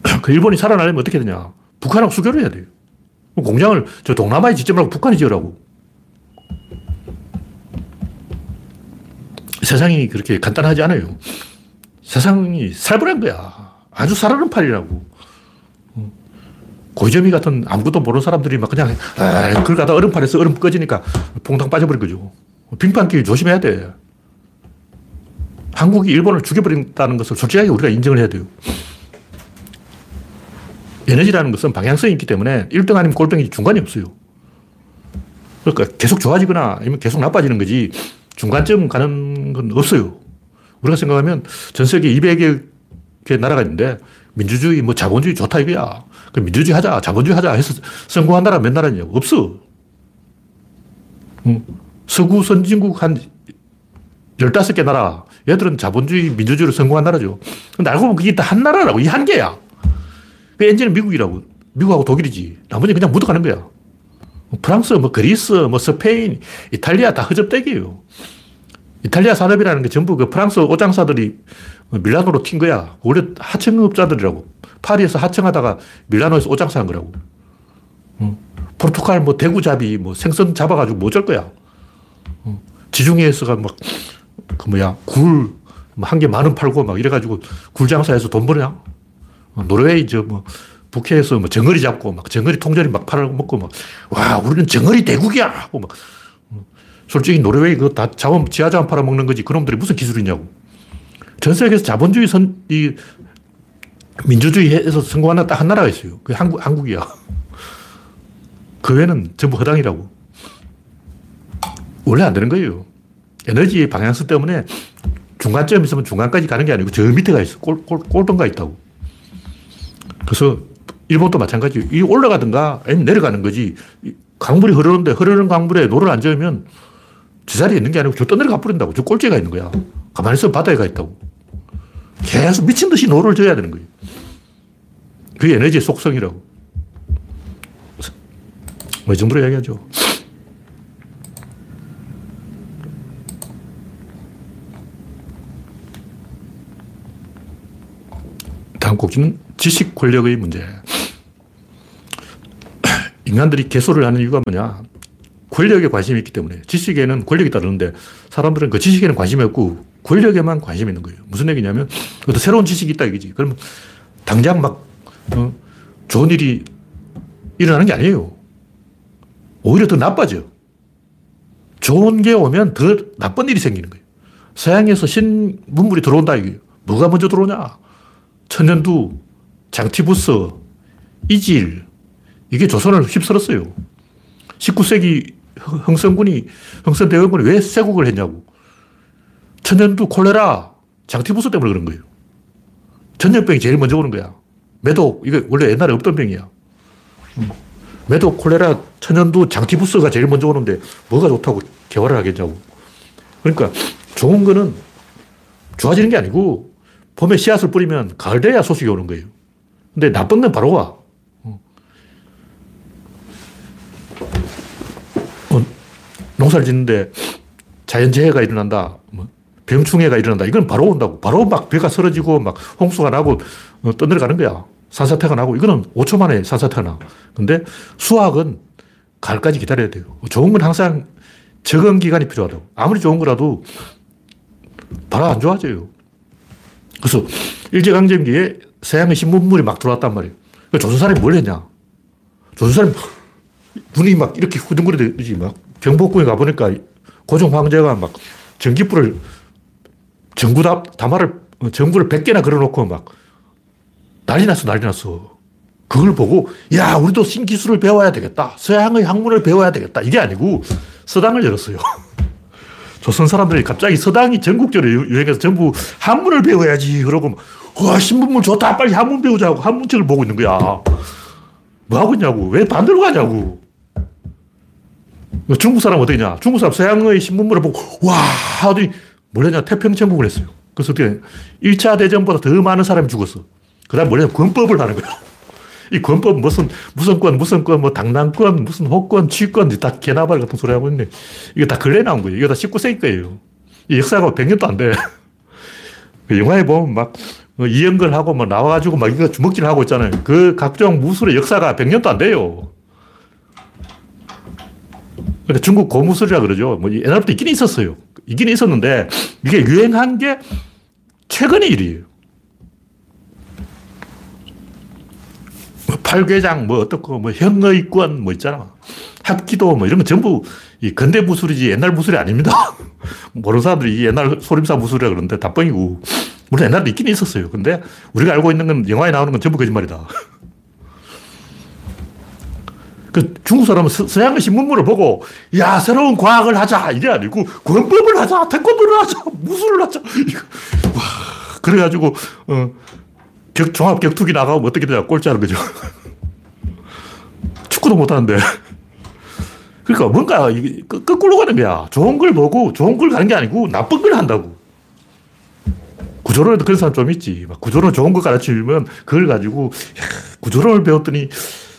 그 일본이 살아나려면 어떻게 되냐. 북한하고 수교를 해야 돼요. 공장을 저 동남아에 짓지 말고 북한에 지으라고. 세상이 그렇게 간단하지 않아요. 세상이 살벌한 거야. 아주 살아는 팔이라고. 고이점이 같은 아무것도 모르는 사람들이 막 그냥, 아, 그걸 갖다 얼음판에서 얼음 꺼지니까 퐁당 빠져버린 거죠. 빙판길 조심해야 돼. 한국이 일본을 죽여버린다는 것을 솔직하게 우리가 인정을 해야 돼요. 에너지라는 것은 방향성이 있기 때문에 1등 아니면 꼴등이 중간이 없어요. 그러니까 계속 좋아지거나 아니면 계속 나빠지는 거지 중간점 가는 건 없어요. 우리가 생각하면 전 세계 200여 개 나라가 있는데 민주주의, 뭐 자본주의 좋다 이거야. 그 민주주의 하자, 자본주의 하자 해서 성공한 나라 몇 나라냐고. 없어. 서구 선진국 한 15개 나라. 얘들은 자본주의, 민주주의로 성공한 나라죠. 근데 알고 보면 그게 다 한 나라라고. 이 한 개야. 그 엔진은 미국이라고. 미국하고 독일이지. 나머지 그냥 묻어가는 거야. 프랑스, 뭐 그리스, 뭐 스페인, 이탈리아 다 허접대기예요. 이탈리아 산업이라는 게 전부 그 프랑스 오장사들이 밀라노로 튄 거야. 원래 하청업자들이라고. 파리에서 하청하다가 밀라노에서 오장사 한 거라고. 포르투갈 뭐 대구잡이 뭐 생선 잡아가지고 뭐 어쩔 거야. 지중해에서가 막, 그 뭐야, 굴, 뭐한개 만원 팔고 막 이래가지고 굴 장사해서 돈 버냐? 노르웨이 저 뭐, 북해에서 뭐 정어리 잡고 막 정어리 통조림 막 팔아먹고 막, 와, 우리는 정어리 대국이야! 하고 막, 솔직히 노르웨이 그거 다 자원, 지하 자원 팔아먹는 거지. 그놈들이 무슨 기술이 냐고. 전 세계에서 자본주의 선, 이, 민주주의에서 성공하는 딱한 나라가 있어요. 그게 한국, 한국이야. 그 외에는 전부 허당이라고. 원래 안 되는 거예요. 에너지 방향성 때문에 중간점 있으면 중간까지 가는 게 아니고 저 밑에가 있어. 꼴, 꼴, 꼴등가 있다고. 그래서 일본도 마찬가지. 이 올라가든가 아니면 내려가는 거지. 강물이 흐르는데 흐르는 강물에 노를 안 저으면 저 자리에 있는 게 아니고 저 떠내려가 버린다고. 저 꼴찌가 있는 거야. 가만히 있으면 바다에 가 있다고. 계속 미친 듯이 노를 져야 되는 거예요. 그게 에너지의 속성이라고. 뭐, 이 정도로 이야기하죠. 꼭지는 지식 권력의 문제. 인간들이 개소를 하는 이유가 뭐냐? 권력에 관심이 있기 때문에. 지식에는 권력이 따르는데 사람들은 그 지식에는 관심이 없고 권력에만 관심이 있는 거예요. 무슨 얘기냐면 어떤 새로운 지식이 있다 이거지. 그러면 당장 막 어, 좋은 일이 일어나는 게 아니에요. 오히려 더 나빠져. 좋은 게 오면 더 나쁜 일이 생기는 거예요. 서양에서 신문물이 들어온다 이거예요. 뭐가 먼저 들어오냐? 천연두, 장티부스, 이질, 이게 조선을 휩쓸었어요. 19세기 흥선군이, 흥선대원군이 왜 쇄국을 했냐고. 천연두, 콜레라, 장티부스 때문에 그런 거예요. 전염병이 제일 먼저 오는 거야. 매독, 이거 원래 옛날에 없던 병이야. 매독, 콜레라, 천연두, 장티부스가 제일 먼저 오는데 뭐가 좋다고 개화를 하겠냐고. 그러니까 좋은 거는 좋아지는 게 아니고 봄에 씨앗을 뿌리면 가을 돼야 소식이 오는 거예요. 근데 나쁜 건 바로 와. 어, 어 농사를 짓는데 자연재해가 일어난다. 뭐 병충해가 일어난다. 이건 바로 온다고. 바로 막 벼가 쓰러지고 막 홍수가 나고 어, 떠내려가는 거야. 산사태가 나고 이거는 5초 만에 산사태가 나. 근데 수학은 가을까지 기다려야 돼요. 좋은 건 항상 적응 기간이 필요하다고. 아무리 좋은 거라도 바로 안 좋아져요. 그래서 일제강점기에 서양의 신문물이 막 들어왔단 말이에요. 조선 사람이 뭘 했냐. 조선 사람이 눈이 막 이렇게 후둥거리듯이 막 경복궁에 가보니까 고종 황제가 막 전기불을 전구 다, 다마를, 전구를 100개나 걸어놓고 막 난리 났어, 난리 났어. 그걸 보고, 야, 우리도 신기술을 배워야 되겠다. 서양의 학문을 배워야 되겠다. 이게 아니고 서당을 열었어요. 조선 사람들이 갑자기 서당이 전국적으로 유행해서 전부 한문을 배워야지. 그러고, 와, 신문물 좋다. 빨리 한문 배우자고 한문책을 보고 있는 거야. 뭐 하고 있냐고. 왜 반대로 가냐고. 중국 사람 어떻게냐. 중국 사람 서양의 신문물을 보고, 와, 하더니 뭘 했냐. 태평천국을 했어요. 그래서 어떻게 1차 대전보다 더 많은 사람이 죽었어. 그 다음 뭐냐. 권법을 하는 거야. 이 권법 무슨, 무슨 권, 무슨 권, 뭐 당당권, 무슨 호권, 취권, 다 개나발 같은 소리 하고 있네. 이거 다 근래 나온 거예요. 이거 다 19세기 거예요. 이 역사가 100년도 안 돼. 그 영화에 보면 막뭐 이연걸 하고 뭐 나와가지고 막 이거 주먹질 하고 있잖아요. 그 각종 무술의 역사가 100년도 안 돼요. 근데 중국 고무술이라 그러죠. 뭐 옛날부터 있긴 있었어요. 있긴 있었는데 이게 유행한 게 최근의 일이에요. 팔괘장 뭐 어떻고 뭐 형의권 뭐 있잖아. 합기도 뭐 이런 거 전부 이 근대 무술이지 옛날 무술이 아닙니다. 모르는 사람들이 옛날 소림사 무술이라 그러는데 다 뻥이고. 물론 옛날에 있긴 있었어요. 근데 우리가 알고 있는 건 영화에 나오는 건 전부 거짓말이다. 그 중국 사람은 서, 양의 신문물을 보고 야 새로운 과학을 하자 이게 아니고 권법을 하자 태권도를 하자 무술을 하자 이거. 와 그래가지고 어, 격, 종합 격투기 나가면 어떻게 되냐 꼴찌하는 거죠. 축구도 못하는데. 그러니까 뭔가 거꾸로 가는 거야. 좋은 걸 보고 좋은 걸 가는 게 아니고 나쁜 걸 한다고. 구조론에도 그런 사람 좀 있지. 막 구조론 좋은 거 가르치면 그걸 가지고 야, 구조론을 배웠더니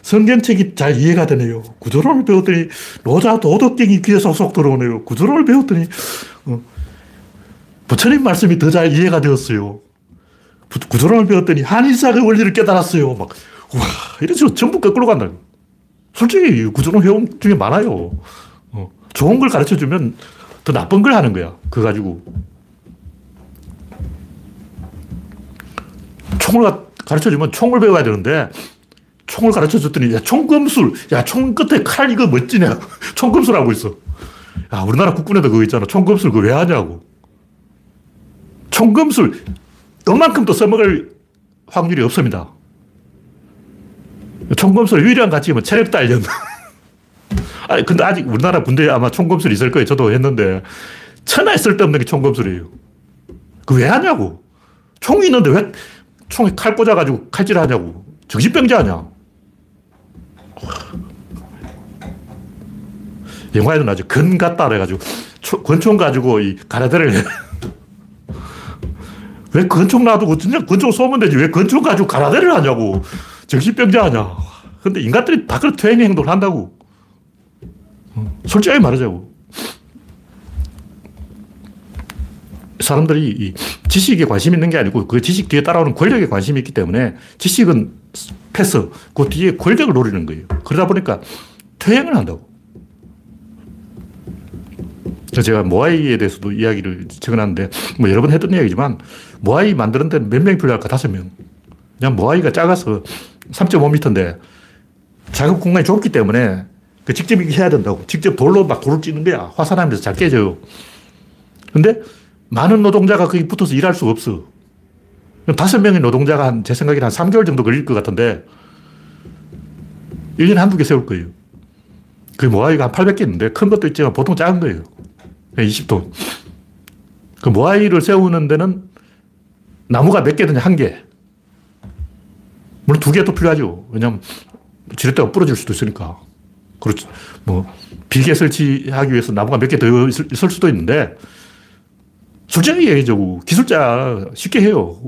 성경책이 잘 이해가 되네요. 구조론을 배웠더니 노자 도덕경이 귀에 쏙쏙 들어오네요. 구조론을 배웠더니 어, 부처님 말씀이 더 잘 이해가 되었어요. 구조론을 배웠더니 한일사의 원리를 깨달았어요. 막, 와, 이런 식으로 전부 거꾸로 간다. 솔직히 구조론 회원 중에 많아요. 어, 좋은 걸 가르쳐 주면 더 나쁜 걸 하는 거야. 그거 가지고. 총을 가르쳐 주면 총을 배워야 되는데, 총을 가르쳐 줬더니, 야, 총검술. 야, 총 끝에 칼 이거 멋지냐. 총검술 하고 있어. 야, 우리나라 국군에도 그거 있잖아. 총검술 그거 왜 하냐고. 총검술. 요만큼 또 써먹을 확률이 없습니다. 총검술 유일한 가치가 뭐 체력 단련. 아 근데 아직 우리나라 군대에 아마 총검술이 있을 거예요. 저도 했는데. 천하에 쓸데없는 게 총검술이에요. 그 왜 하냐고. 총이 있는데 왜 총에 칼 꽂아가지고 칼질 하냐고. 정신병자 아냐. 영화에도 나죠. 건 같다 그래가지고 권총 가지고 이 가라데를 왜 권총 놔두고 그냥 권총 쏘면 되지. 왜 권총 가지고 가라데를 하냐고. 정신병자 하냐 근데 인간들이 다 그런 퇴행 행동을 한다고. 솔직하게 말하자고. 사람들이 지식에 관심 있는 게 아니고 그 지식 뒤에 따라오는 권력에 관심이 있기 때문에 지식은 패스, 그 뒤에 권력을 노리는 거예요. 그러다 보니까 퇴행을 한다고. 제가 모아이에 대해서도 이야기를 적어놨는데, 뭐 여러 번 했던 이야기지만, 모아이 만드는 데는 몇 명이 필요할까? 다섯 명. 그냥 모아이가 작아서 3.5m인데, 작업 공간이 좁기 때문에, 그 직접 해야 된다고. 직접 돌로 막 돌을 찌는 거야. 화산하면서 잘 깨져요. 근데, 많은 노동자가 거기 붙어서 일할 수가 없어. 다섯 명의 노동자가 한, 제 생각에는 한 3개월 정도 걸릴 것 같은데, 1년에 한두 개 세울 거예요. 그 모아이가 한 800개 있는데, 큰 것도 있지만 보통 작은 거예요. 20톤. 그 모아이를 세우는 데는 나무가 몇개 되냐, 한 개. 물론 두 개도 필요하죠. 왜냐하면 지렛대가 부러질 수도 있으니까. 그렇죠. 뭐, 비계 설치하기 위해서 나무가 몇 개 더 있을 수도 있는데, 솔직히 얘기하자고. 기술자 쉽게 해요.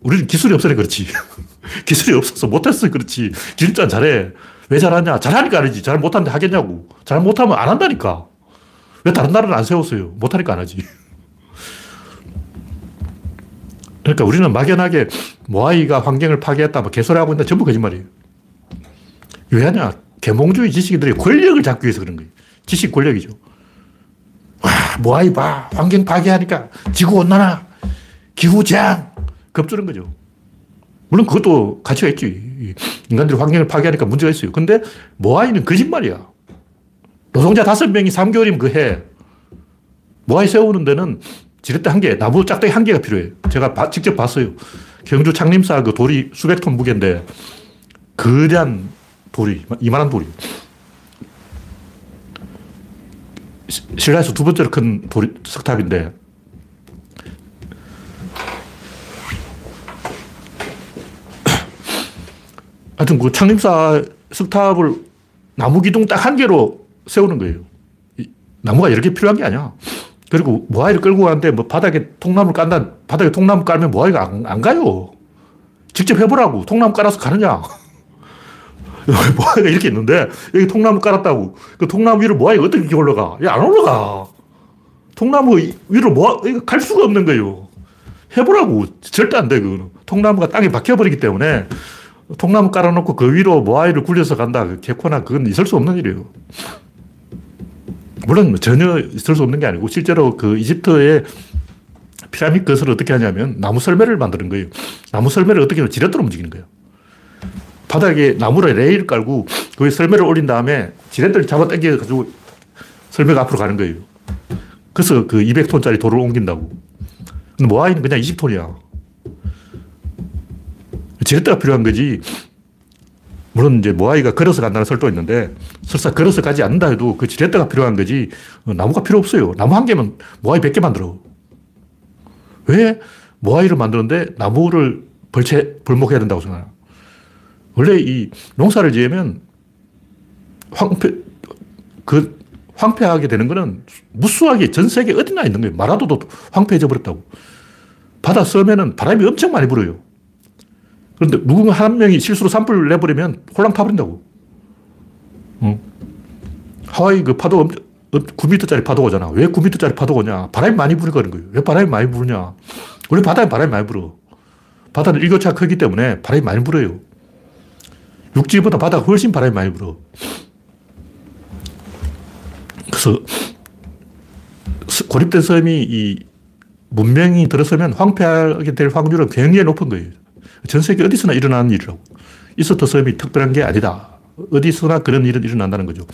우리는 기술이 없어서 그렇지. 기술이 없어서 못했어 그렇지. 기술자 잘해. 왜 잘하냐? 잘하니까 아니지. 잘 못하는데 하겠냐고. 잘 못하면 안 한다니까. 왜 다른 나라는 안 세웠어요? 못하니까 안 하지. 그러니까 우리는 막연하게 모아이가 환경을 파괴했다, 뭐 개소리하고 있는데 전부 거짓말이에요. 왜 하냐? 개몽주의 지식인들이 권력을 잡기 위해서 그런 거예요. 지식 권력이죠. 와, 모아이 봐. 환경 파괴하니까 지구온난화, 기후재앙, 겁주는 거죠. 물론 그것도 가치가 있지. 인간들이 환경을 파괴하니까 문제가 있어요. 근데 모아이는 거짓말이야. 노동자 다섯 명이 3개월이면 그 해. 모아이 세우는 데는 지렛대 한 개, 나무 짝대기 한 개가 필요해요. 제가 바, 직접 봤어요. 경주 창림사 그 돌이 수백 톤 무게인데, 거대한 돌이, 이만한 돌이. 신라에서 두 번째로 큰 돌이, 석탑인데, 하여튼 그 창림사 석탑을 나무 기둥 딱 한 개로 세우는 거예요. 나무가 여러 개 필요한 게 아니야. 그리고 모아이를 끌고 가는데 뭐 바닥에 통나무를 깐다, 바닥에 통나무 깔면 모아이가 안, 안 가요. 직접 해보라고. 통나무 깔아서 가느냐. 모아이가 이렇게 있는데 여기 통나무 깔았다고. 그 통나무 위로 모아이가 어떻게 올라가? 야, 안 올라가. 통나무 위로 모아, 갈 수가 없는 거예요. 해보라고. 절대 안 돼, 그거는. 통나무가 땅에 박혀버리기 때문에 통나무 깔아놓고 그 위로 모아이를 굴려서 간다. 그 개코나 그건 있을 수 없는 일이에요. 물론 전혀 있을 수 없는 게 아니고 실제로 그 이집트의 피라미드 것을 어떻게 하냐면 나무 설매를 만드는 거예요. 나무 설매를 어떻게 하면 지렛대로 움직이는 거예요. 바닥에 나무를 레일 깔고 거기 설매를 올린 다음에 지렛대를 잡아 당겨가지고 설매가 앞으로 가는 거예요. 그래서 그 200톤짜리 돌을 옮긴다고. 근데 모아이는 그냥 20톤이야. 지렛대가 필요한 거지. 물론 이제 모아이가 걸어서 간다는 설도 있는데 설사 걸어서 가지 않는다 해도 그 지렛대가 필요한 거지 어, 나무가 필요 없어요. 나무 한 개면 모아이 100개 만들어. 왜 모아이를 만드는데 나무를 벌채, 벌목해야 된다고 생각하나? 원래 이 농사를 지으면 황폐, 그 황폐하게 되는 거는 무수하게 전 세계 어디나 있는 거예요. 마라도도 황폐해져 버렸다고. 바다 섬에는 바람이 엄청 많이 불어요. 그런데 누군가 한 명이 실수로 산불을 내버리면 홀랑 타버린다고. 어. 하와이 그 파도 9m짜리 파도가 오잖아. 왜 9m짜리 파도가 오냐? 바람이 많이 부는 거예요. 왜 바람이 많이 부냐? 원래 바다에 바람이 많이 불어. 바다는 일교차가 크기 때문에 바람이 많이 불어요. 육지보다 바다가 훨씬 바람이 많이 불어. 그래서 고립된 섬이 이 문명이 들어서면 황폐하게 될 확률은 굉장히 높은 거예요. 전 세계 어디서나 일어나는 일이라고. 이스터 섬이 특별한 게 아니다. 어디서나 그런 일은 일어난다는 거죠.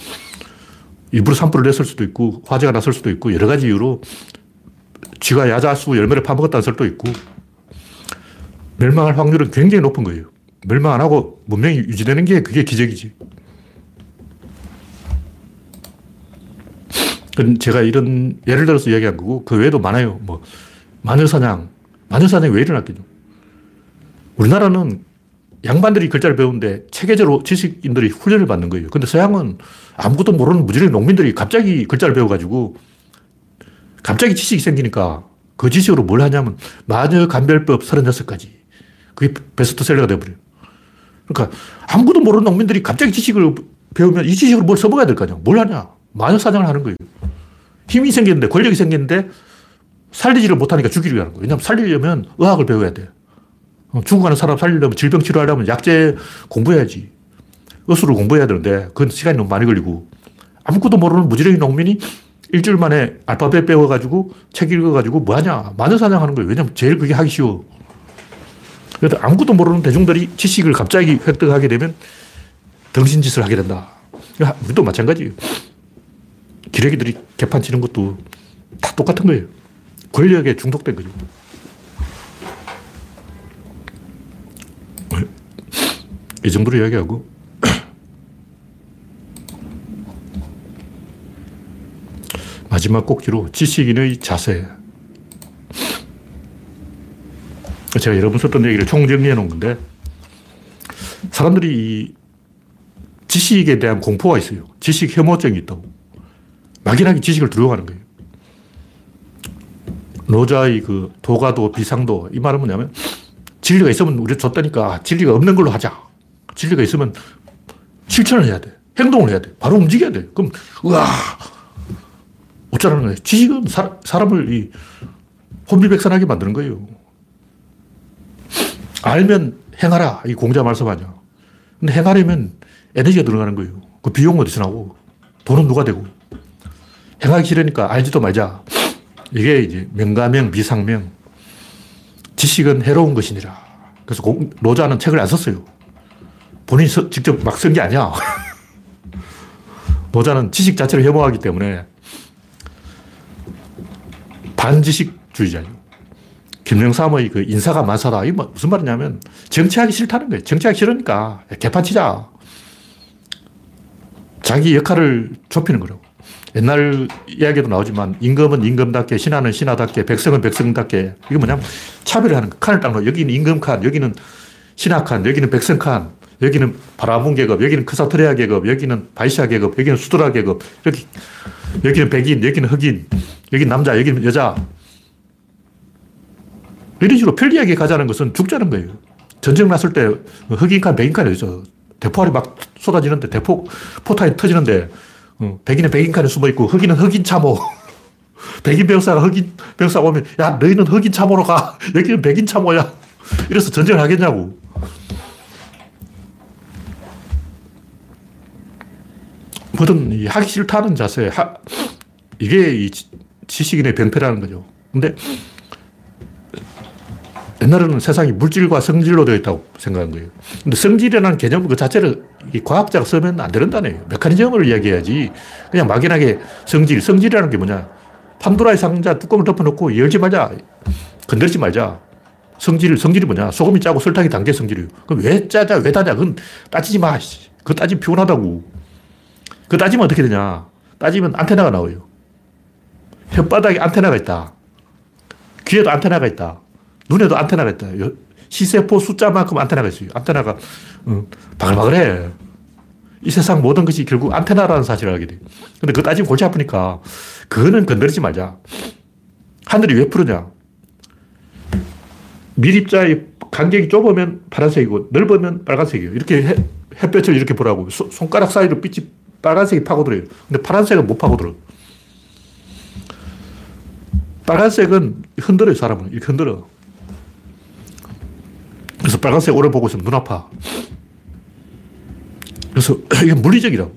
일부러 산불을 냈을 수도 있고, 화재가 났을 수도 있고, 여러 가지 이유로 쥐가 야자수 열매를 파먹었다는 설도 있고, 멸망할 확률은 굉장히 높은 거예요. 멸망 안 하고 문명이 유지되는 게 그게 기적이지. 제가 이런 예를 들어서 이야기한 거고, 그 외에도 많아요. 뭐, 마녀사냥. 마녀사냥이 왜 일어났겠죠? 우리나라는 양반들이 글자를 배우는데 체계적으로 지식인들이 훈련을 받는 거예요. 근데 서양은 아무것도 모르는 무지랭이 농민들이 갑자기 글자를 배워가지고 갑자기 지식이 생기니까 그 지식으로 뭘 하냐면 마녀 감별법 36가지. 그게 베스트셀러가 돼버려요. 그러니까 아무것도 모르는 농민들이 갑자기 지식을 배우면 이 지식으로 뭘 써먹어야 될 거 아니야. 뭘 하냐. 마녀 사냥을 하는 거예요. 힘이 생겼는데, 권력이 생겼는데 살리지를 못하니까 죽이려고 하는 거예요. 왜냐하면 살리려면 의학을 배워야 돼. 어, 죽어가는 사람 살리려면 질병 치료하려면 약재 공부해야지. 의술을 공부해야 되는데 그건 시간이 너무 많이 걸리고 아무것도 모르는 무지랭이 농민이 일주일 만에 알파벳 배워가지고 책 읽어가지고 뭐하냐. 마녀사냥 하는 거예요. 왜냐면 제일 그게 하기 쉬워. 그래도 아무것도 모르는 대중들이 지식을 갑자기 획득하게 되면 덩신짓을 하게 된다. 우리도 마찬가지예요. 기레기들이 개판 치는 것도 다 똑같은 거예요. 권력에 중독된 거죠. 이 정도로 이야기하고 마지막 꼭지로 지식인의 자세. 제가 여러 번 썼던 얘기를 총정리해 놓은 건데 사람들이 이 지식에 대한 공포가 있어요. 지식 혐오증이 있다고. 막연하게 지식을 두려워하는 거예요. 노자의 그 도가도 비상도 이 말은 뭐냐면 진리가 있으면 우리 줬다니까 진리가 없는 걸로 하자. 진리가 있으면 실천을 해야 돼. 행동을 해야 돼. 바로 움직여야 돼. 그럼, 우와! 어쩌라는 거예요. 지식은 사, 사람을 이 혼비백산하게 만드는 거예요. 알면 행하라. 이 공자 말씀 아니야. 근데 행하려면 에너지가 들어가는 거예요. 그 비용 어디서 나오고, 돈은 누가 되고. 행하기 싫으니까 알지도 말자. 이게 이제 명가명, 비상명. 지식은 해로운 것이니라. 그래서 공, 노자는 책을 안 썼어요. 본인이 서, 직접 막 쓴 게 아니야. 노자는 지식 자체를 혐오하기 때문에 반지식주의자예요. 김영삼의 그 인사가 만사다. 이뭐 무슨 말이냐면 정치하기 싫다는 거예요. 정치하기 싫으니까 개판 치자. 자기 역할을 좁히는 거라고. 옛날 이야기도 나오지만 임금은 임금답게 신하는 신하답게 백성은 백성답게 이게 뭐냐면 차별하는 거. 칸을 딱 놓아. 여기는 임금 칸, 여기는 신하 칸, 여기는 백성 칸, 여기는 바라본 계급, 여기는 크사트레아 계급, 여기는 바이샤 계급, 여기는 수드라 계급, 여기, 여기는 백인, 여기는 흑인, 여기는 남자, 여기는 여자. 이런 식으로 편리하게 가자는 것은 죽자는 거예요. 전쟁 났을 때 흑인 칸, 백인 칸이 있어. 대포알이 막 쏟아지는데, 대포, 포탄이 터지는데, 어, 백인은 백인 칸에 숨어 있고, 흑인은 흑인 참호. 백인 병사가 흑인 병사 오면, 야, 너희는 흑인 참호로 가. 여기는 백인 참호야. 이래서 전쟁을 하겠냐고. 뭐든 하기 싫다는 자세, 하, 이게 이 지식인의 병폐라는 거죠. 근데 옛날에는 세상이 물질과 성질로 되어 있다고 생각한 거예요. 근데 성질이라는 개념 그 자체를 과학자가 쓰면 안 되는다네요. 메커니즘을 이야기해야지. 그냥 막연하게 성질, 성질이라는 게 뭐냐. 판도라의 상자 뚜껑을 덮어놓고 열지 말자. 건들지 말자. 성질, 성질이 뭐냐. 소금이 짜고 설탕이 단 게 성질이에요. 그럼 왜 짜자, 왜 다냐. 그건 따지지 마. 그거 따지면 피곤하다고. 그 따지면 어떻게 되냐. 따지면 안테나가 나와요. 혓바닥에 안테나가 있다. 귀에도 안테나가 있다. 눈에도 안테나가 있다. 시세포 숫자만큼 안테나가 있어요. 안테나가 어, 바글바글해. 이 세상 모든 것이 결국 안테나라는 사실을 알게 돼. 근데 그거 따지면 골치 아프니까 그거는 건드리지 말자. 하늘이 왜 푸르냐? 밀입자의 간격이 좁으면 파란색이고 넓으면 빨간색이에요. 이렇게 해, 햇볕을 이렇게 보라고. 소, 손가락 사이로 빛이 빨간색이 파고들어요. 근데 파란색은 못 파고들어. 빨간색은 흔들어요, 사람은. 이렇게 흔들어. 그래서 빨간색 오래 보고 있으면 눈 아파. 그래서 이게 물리적이라고.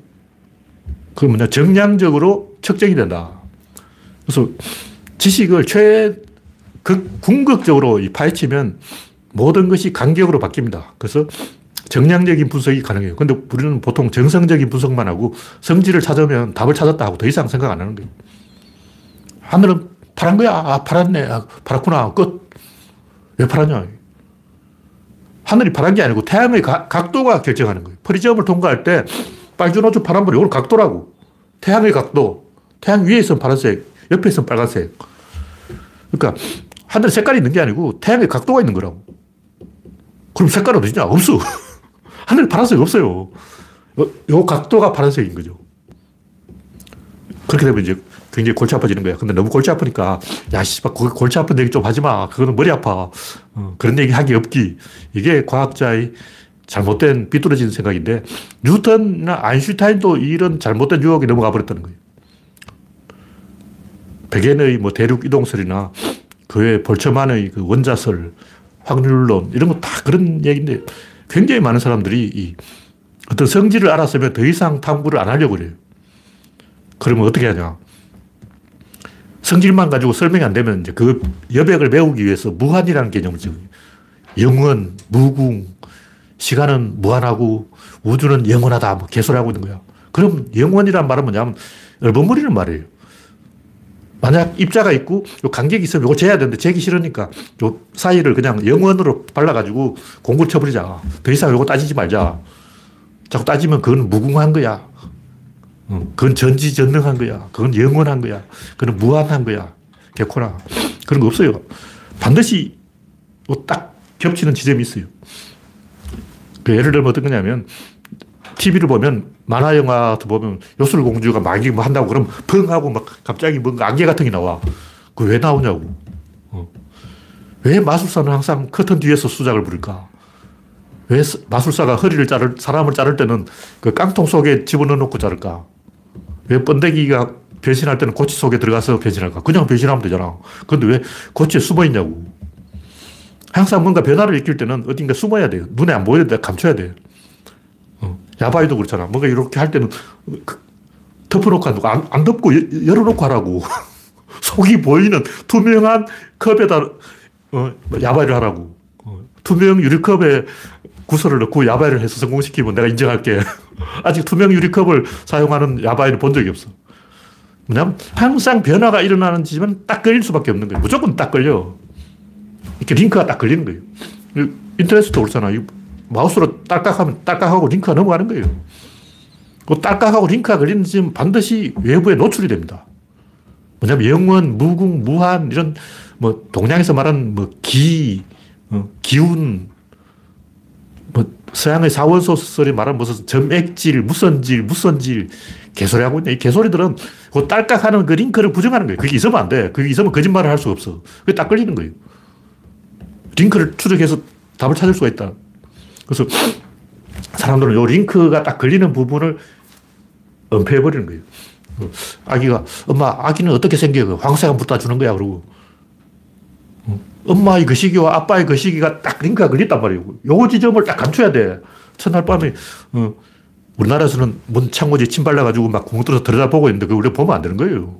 그 뭐냐, 정량적으로 측정이 된다. 그래서 지식을 최, 극, 궁극적으로 파헤치면 모든 것이 간격으로 바뀝니다. 그래서 정량적인 분석이 가능해요. 근데 우리는 보통 정성적인 분석만 하고 성질을 찾으면 답을 찾았다 하고 더 이상 생각 안 하는 거예요. 하늘은 파란 거야. 아, 파랗네. 아, 파랗구나. 끝. 왜 파랗냐. 하늘이 파란 게 아니고 태양의 가, 각도가 결정하는 거예요. 프리즘을 통과할 때 빨주노주 파란불이 오늘 각도라고. 태양의 각도. 태양 위에 있으면 파란색, 옆에 있으면 빨간색. 그러니까 하늘 색깔이 있는 게 아니고 태양의 각도가 있는 거라고. 그럼 색깔은 어디냐? 없어. 하늘 파란색 없어요. 요 각도가 파란색인 거죠. 그렇게 되면 이제 굉장히 골치 아파지는 거야. 근데 너무 골치 아프니까, 야, 씨발, 골치 아픈 얘기 좀 하지 마. 그거는 머리 아파. 어, 그런 얘기 하기 없기. 이게 과학자의 잘못된 삐뚤어진 생각인데, 뉴턴이나 아인슈타인도 이런 잘못된 유혹에 넘어가 버렸다는 거예요. 백엔의 뭐 대륙 이동설이나 그외 볼츠만의 그 원자설, 확률론, 이런 거 다 그런 얘기인데, 굉장히 많은 사람들이 이 어떤 성질을 알았으면 더 이상 탐구를 안 하려고 그래요. 그러면 어떻게 하냐. 성질만 가지고 설명이 안 되면 이제 그 여백을 메우기 위해서 무한이라는 개념을 지금 영원, 무궁, 시간은 무한하고 우주는 영원하다. 뭐 개소리하고 있는 거야. 그럼 영원이란 말은 뭐냐면 얼버무리는 말이에요. 만약 입자가 있고 요 간격이 있으면 이거 재야 되는데 재기 싫으니까 요 사이를 그냥 영원으로 발라가지고 공구를 쳐버리자. 더 이상 이거 따지지 말자. 자꾸 따지면 그건 무궁한 거야. 그건 전지전능한 거야. 그건 영원한 거야. 그건 무한한 거야. 개코나. 그런 거 없어요. 반드시 딱 겹치는 지점이 있어요. 그 예를 들면 어떤 거냐면 TV를 보면 만화 영화도 보면 요술공주가 막 이거 뭐 한다고 그럼 펑 하고 막 갑자기 뭔가 안개 같은 게 나와. 그 왜 나오냐고. 어. 왜 마술사는 항상 커튼 뒤에서 수작을 부릴까? 왜 마술사가 허리를 자를, 사람을 자를 때는 그 깡통 속에 집어넣어 놓고 자를까? 왜 번데기가 변신할 때는 고치 속에 들어가서 변신할까? 그냥 변신하면 되잖아. 그런데 왜 고치에 숨어 있냐고. 항상 뭔가 변화를 일으킬 때는 어딘가 숨어야 돼요. 눈에 안 보여야 돼. 감춰야 돼. 어. 야바이도 그렇잖아. 뭔가 이렇게 할 때는 그, 덮어놓고 안, 안 덮고 열어놓고 하라고. 속이 보이는 투명한 컵에다 어, 야바이를 하라고. 어, 투명 유리컵에 구슬을 넣고 야바이를 해서 성공시키면 내가 인정할게. 아직 투명 유리컵을 사용하는 야바이를 본 적이 없어. 뭐냐면 항상 변화가 일어나는 지점은 딱 걸릴 수밖에 없는 거예요. 무조건 딱 걸려. 이렇게 링크가 딱 걸리는 거예요. 인터넷도 그렇잖아. 마우스로 딸깍하면 딸깍하고 링크가 넘어가는 거예요. 그 딸깍하고 링크가 걸리는 지점 반드시 외부에 노출이 됩니다. 뭐냐면 영원, 무궁, 무한 이런 뭐 동양에서 말하는 뭐 기, 어, 기운, 뭐 서양의 사원소 설이 말하는 무슨 점액질, 무선질, 무선질 개소리 하고 있네. 이 개소리들은 그 딸깍하는 그 링크를 부정하는 거예요. 그게 있으면 안 돼. 그게 있으면 거짓말을 할 수가 없어. 그게 딱 걸리는 거예요. 링크를 추적해서 답을 찾을 수가 있다. 그래서 사람들은 요 링크가 딱 걸리는 부분을 은폐해버리는 거예요. 아기가, 엄마, 아기는 어떻게 생겨? 황새가 묻다 주는 거야. 그러고. 엄마의 그 시기와 아빠의 그 시기가 딱 링크가 걸렸단 말이에요. 요 지점을 딱 감춰야 돼. 첫날 밤에, 어, 우리나라에서는 문 창고지 침 발라가지고 막 구멍 뚫어서 들여다보고 있는데 그걸 우리가 보면 안 되는 거예요.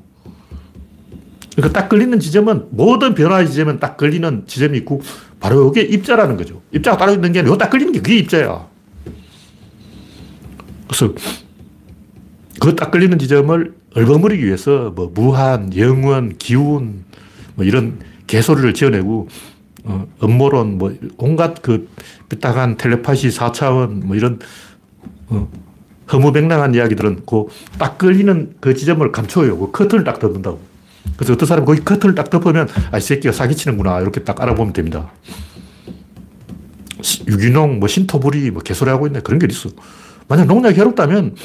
그러니까 딱 걸리는 지점은 모든 변화의 지점은 딱 걸리는 지점이 있고 바로 이게 입자라는 거죠. 입자가 따로 있는 게 아니라 딱 걸리는 게 그게 입자야. 그래서 그 딱 걸리는 지점을 얼버무리기 위해서 뭐 무한, 영원, 기운 뭐 이런 개소리를 지어내고 어, 음모론 뭐 온갖 그 삐딱한 텔레파시 4차원 뭐 이런 어, 허무맹랑한 이야기들은 그 딱 걸리는 그 지점을 감춰요. 그 커튼을 딱 덮는다고. 그래서 어떤 사람은 거기 커튼을 딱 덮으면 아, 이 새끼가 사기치는구나. 이렇게 딱 알아보면 됩니다. 유기농, 뭐 신토부리, 뭐 개소리 하고 있네. 그런 게 있어. 만약 농약이 해롭다면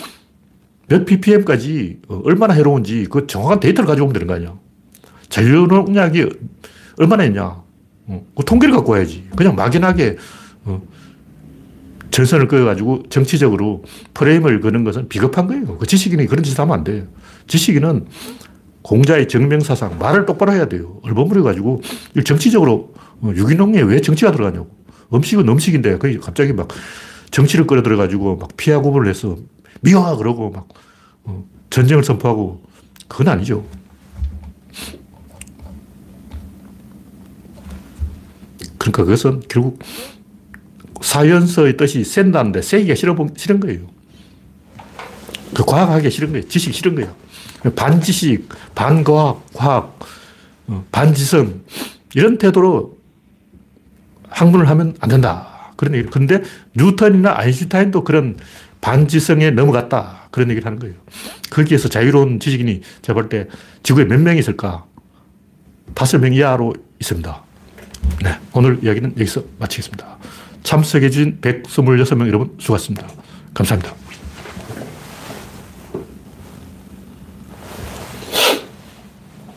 몇 ppm까지 어, 얼마나 해로운지 그 정확한 데이터를 가지고 오면 되는 거 아니야. 잔류 농약이 얼마나 있냐. 어, 그 통계를 갖고 와야지. 그냥 막연하게 어, 전선을 그어가지고 정치적으로 프레임을 거는 것은 비겁한 거예요. 그 지식인이 그런 짓을 하면 안 돼. 지식인은 공자의 정명사상, 말을 똑바로 해야 돼요. 얼버무려가지고, 정치적으로, 어, 유기농에 왜 정치가 들어가냐고. 음식은 음식인데, 그 갑자기 막 정치를 끌어들여가지고 막 피하 구분을 해서 미화! 그러고 막 어, 전쟁을 선포하고, 그건 아니죠. 그러니까 그것은 결국 사연서의 뜻이 센다는데 세기가 싫은 거예요. 그 과학하기 싫은 거예요. 지식이 싫은 거예요. 반지식, 반과학, 과학, 어, 반지성 이런 태도로 학문을 하면 안 된다. 그런 얘기. 그런데 뉴턴이나 아인슈타인도 그런 반지성에 넘어갔다. 그런 얘기를 하는 거예요. 거기에서 자유로운 지식인이 제가 볼 때 지구에 몇 명이 있을까? 다섯 명 이하로 있습니다. 네. 오늘 이야기는 여기서 마치겠습니다. 참석해주신 126명 여러분 수고하셨습니다. 감사합니다.